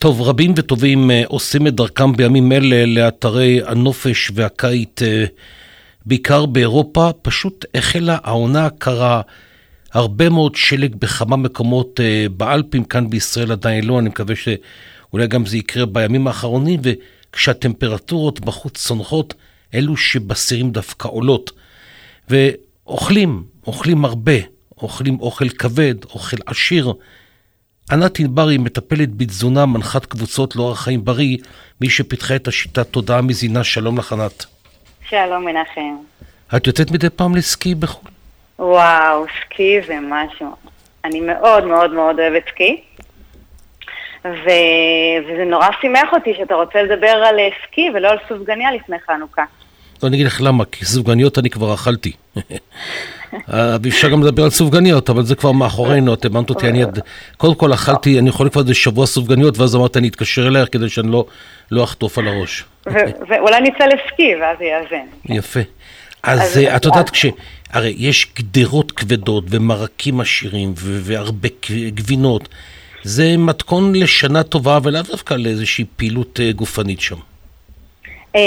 טוב, רבים וטובים אה, עושים את דרכם בימים אלה לאתרי הנופש והקיץ, אה, בעיקר באירופה. פשוט החלה העונה הקרה, הרבה מאוד שלג בכמה מקומות אה, באלפים, כאן בישראל עדיין לא, אני מקווה שאולי גם זה יקרה בימים האחרונים, וכשהטמפרטורות בחוץ צונחות, אלו שבסירים דווקא עולות. ואוכלים, אוכלים הרבה, אוכלים אוכל כבד, אוכל עשיר. ענת ענברי מטפלת בתזונה, מנחת קבוצות לאורח חיים בריא, מי שפיתחה את השיטה תודעה מזינה. שלום לך, ענת. שלום, מנחם. את יוצאת מדי פעם לסקי בחו"ל? וואו, סקי זה משהו. אני מאוד מאוד מאוד אוהבת סקי. ו... וזה נורא שימח אותי שאתה רוצה לדבר על סקי ולא על סופגניה לפני חנוכה. לא, אני אגיד לך למה, כי סופגניות אני כבר אכלתי. אה, אפשר גם לדבר על סופגניות, אבל זה כבר מאחורינו, את הבנת אותי, אני קודם כל אכלתי, אני יכול לקרוא איזה שבוע סופגניות, ואז אמרת, אני אתקשר אלייך כדי שאני לא, לא אחטוף על הראש. ואולי נצא לסקי, ואז יאזן. יפה. אז את יודעת, כש... הרי יש גדרות כבדות ומרקים עשירים והרבה גבינות. זה מתכון לשנה טובה ולאו דווקא לאיזושהי פעילות אה, גופנית שם. אה,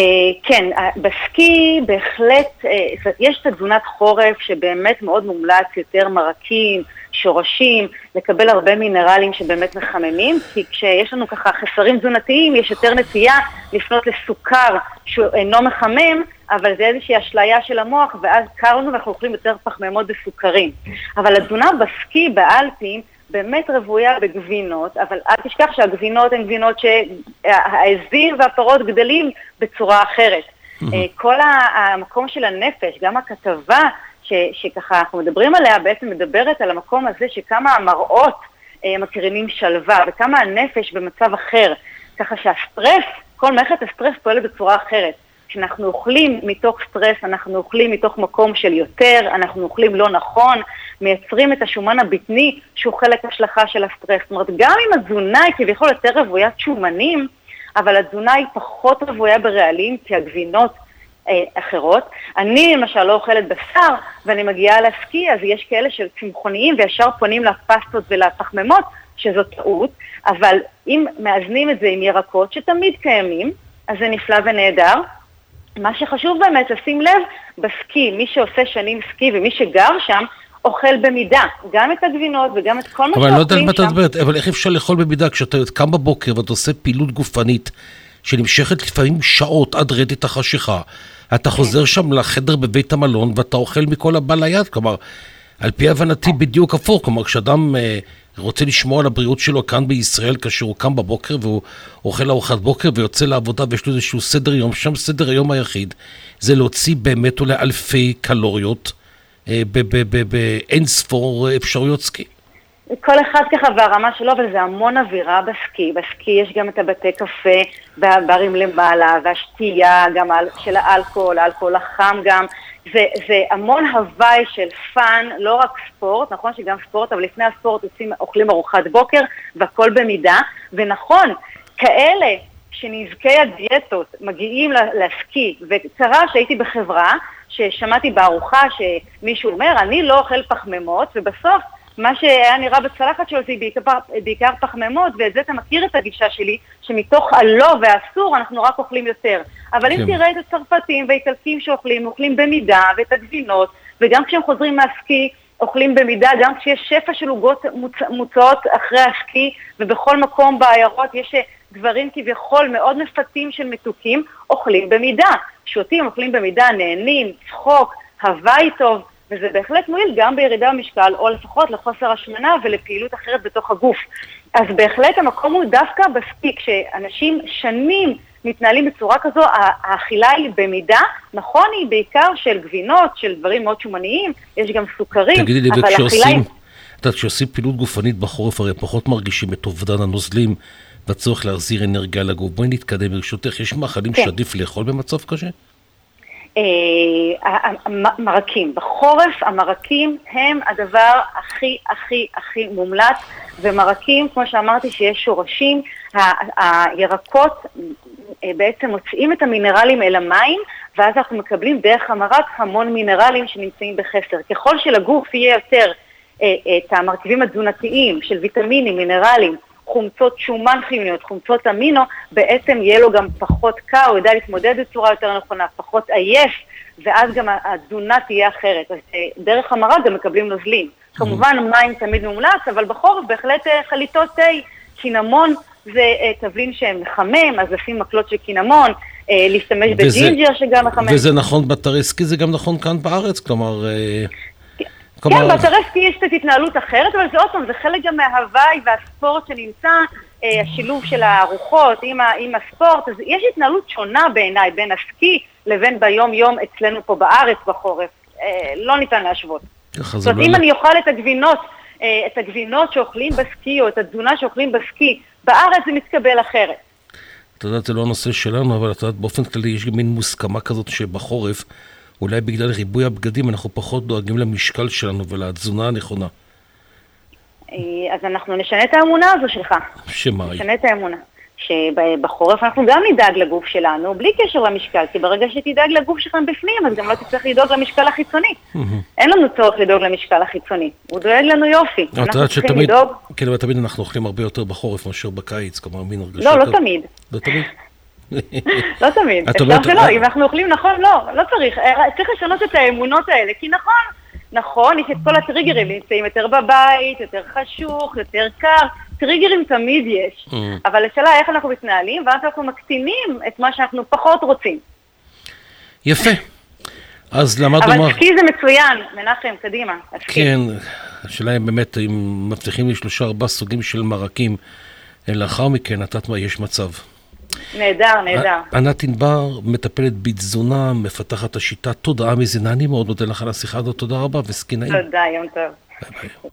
כן, בסקי בהחלט, אה, יש את תזונת חורף שבאמת מאוד מומלץ, יותר מרקים, שורשים, לקבל הרבה מינרלים שבאמת מחממים, כי כשיש לנו ככה חסרים תזונתיים, יש יותר נטייה לפנות לסוכר שהוא אינו מחמם, אבל זה איזושהי אשליה של המוח, ואז קר לנו ואנחנו אוכלים יותר פחמימות וסוכרים. אבל התזונה בסקי, באלפים, באמת רוויה בגבינות, אבל אל תשכח שהגבינות הן גבינות שהעזים והפרות גדלים בצורה אחרת. כל המקום של הנפש, גם הכתבה ש, שככה אנחנו מדברים עליה, בעצם מדברת על המקום הזה שכמה המראות אה, מקרינים שלווה וכמה הנפש במצב אחר. ככה שהסטרס, כל מערכת הסטרס פועלת בצורה אחרת. כשאנחנו אוכלים מתוך סטרס, אנחנו אוכלים מתוך מקום של יותר, אנחנו אוכלים לא נכון, מייצרים את השומן הבטני שהוא חלק השלכה של הסטרס. זאת אומרת, גם אם התזונה היא כביכול יותר רוויית שומנים, אבל התזונה היא פחות רוויה ברעלים, כי הגבינות אה, אחרות. אני למשל לא אוכלת בשר ואני מגיעה לסקי, אז יש כאלה של צמחוניים וישר פונים לפסטות ולפחמימות, שזו טעות, אבל אם מאזנים את זה עם ירקות שתמיד קיימים, אז זה נפלא ונהדר. מה שחשוב באמת לשים לב, בסקי, מי שעושה שנים סקי ומי שגר שם, אוכל במידה, גם את הגבינות וגם את כל מה שאוכלים שם. אבל אני לא יודעת מה את מדברת, אבל איך אפשר לאכול במידה כשאתה קם בבוקר ואתה עושה פעילות גופנית שנמשכת לפעמים שעות עד רדת החשיכה. אתה כן. חוזר שם לחדר בבית המלון ואתה אוכל מכל הבא ליד, כלומר, על פי הבנתי בדיוק הפוך, כלומר, כשאדם אה, רוצה לשמור על הבריאות שלו כאן בישראל, כאשר הוא קם בבוקר והוא אוכל ארוחת בוקר ויוצא לעבודה ויש לו איזשהו סדר יום, שם סדר היום היחיד זה להוציא באמת אולי אלפי קלוריות באין ספור אפשרויות סקי. כל אחד ככה והרמה שלו, אבל זה המון אווירה בסקי. בסקי יש גם את הבתי קפה והברים למעלה, והשתייה גם של האלכוהול, האלכוהול החם גם. זה, זה המון הווי של fun, לא רק ספורט, נכון שגם ספורט, אבל לפני הספורט עושים, אוכלים ארוחת בוקר והכל במידה. ונכון, כאלה שנזקי הדיאטות מגיעים לסקי, וקרה שהייתי בחברה ששמעתי בארוחה שמישהו אומר, אני לא אוכל פחמימות, ובסוף מה שהיה נראה בצלחת שלו זה בעיקר, בעיקר פחמימות, ואת זה אתה מכיר את הגישה שלי, שמתוך הלא והאסור אנחנו רק אוכלים יותר. אבל כן. אם תראה את הצרפתים והאיטלקים שאוכלים, אוכלים במידה, ואת הגבינות, וגם כשהם חוזרים מהסקי, אוכלים במידה, גם כשיש שפע של עוגות מוצ... מוצעות אחרי הסקי, ובכל מקום בעיירות יש דברים כביכול מאוד מפתים של מתוקים, אוכלים במידה. שותים, אוכלים במידה, נהנים, צחוק, הוואי טוב. וזה בהחלט מועיל גם בירידה במשקל, או לפחות לחוסר השמנה ולפעילות אחרת בתוך הגוף. אז בהחלט המקום הוא דווקא בספיק, שאנשים שנים מתנהלים בצורה כזו, האכילה היא במידה, נכון היא בעיקר של גבינות, של דברים מאוד שומניים, יש גם סוכרים, תגידי לי, אבל אכילה היא... את יודעת, כשעושים פעילות גופנית בחורף, הרי פחות מרגישים את אובדן הנוזלים והצורך להחזיר אנרגיה לגוף. בואי נתקדם ברשותך, יש מאכלים כן. שעדיף לאכול במצב? המרקים. אה, בחורף המרקים הם הדבר הכי הכי הכי מומלץ, ומרקים, כמו שאמרתי, שיש שורשים, הירקות אה, בעצם מוציאים את המינרלים אל המים, ואז אנחנו מקבלים דרך המרק המון מינרלים שנמצאים בחסר. ככל שלגוף יהיה יותר אה, את המרכיבים התזונתיים של ויטמינים, מינרלים, חומצות שומן חיוניות, חומצות אמינו, בעצם יהיה לו גם פחות קר, הוא יודע להתמודד בצורה יותר נכונה, פחות עייף, ואז גם התזונה תהיה אחרת. אז אה, דרך המרק גם מקבלים נוזלים. כמובן מים תמיד מומלץ, אבל בחורף בהחלט אה, חליטות תה, קינמון זה תבלין שמחמם, אז לשים מקלות של קינמון, להשתמש בג'ינג'ר שגם מחמם. וזה נכון באתרי סקי, זה גם נכון כאן בארץ, כלומר... כן, באתרי סקי יש קצת התנהלות אחרת, אבל זה עוד פעם, זה חלק גם מההווי והספורט שנמצא, אה, השילוב של הארוחות עם, עם הספורט, אז יש התנהלות שונה בעיניי בין הסקי לבין ביום-יום אצלנו פה בארץ בחורף. אה, לא ניתן להשוות. זאת אומרת, אם אני אוכל את הגבינות, אה, את הגבינות שאוכלים בסקי, או את התזונה שאוכלים בסקי, בארץ זה מתקבל אחרת. את יודעת, זה לא הנושא שלנו, אבל את יודעת, באופן כללי יש גם מין מוסכמה כזאת שבחורף אולי בגלל ריבוי הבגדים אנחנו פחות דואגים למשקל שלנו ולתזונה הנכונה. אה, אז אנחנו נשנה את האמונה הזו שלך. שמה היא? נשנה את האמונה. שבחורף אנחנו גם נדאג לגוף שלנו, בלי קשר למשקל, כי ברגע שתדאג לגוף שלך בפנים, אז גם לא תצטרך לדאוג למשקל החיצוני. אין לנו צורך לדאוג למשקל החיצוני, הוא דואג לנו יופי. את יודעת שתמיד, כן, אבל תמיד אנחנו אוכלים הרבה יותר בחורף מאשר בקיץ, כלומר מין הרגשה... לא, לא תמיד. לא תמיד? לא תמיד, אפשר שלא, אם אנחנו אוכלים נכון, לא, לא צריך, אה, צריך לשנות את האמונות האלה, כי נכון, נכון, יש את כל הטריגרים, נמצאים יותר בבית, יותר חשוך, יותר קר, טריגרים תמיד יש, mm. אבל השאלה איך אנחנו מתנהלים, ואז אנחנו מקטינים את מה שאנחנו פחות רוצים. יפה. אז למדנו מה... אבל סקי זה מצוין, מנחם, קדימה. כן, השאלה היא באמת, אם מבטיחים לי שלושה ארבעה סוגים של מרקים, אה, לאחר מכן, את יודעת מה, יש מצב. נהדר, נהדר. ענת ענבר מטפלת בתזונה, מפתחת השיטה תודעה מזינה. אני מאוד מודה לך על השיחה הזאת, תודה רבה וסקינאים. תודה, יום טוב. ביי ביי.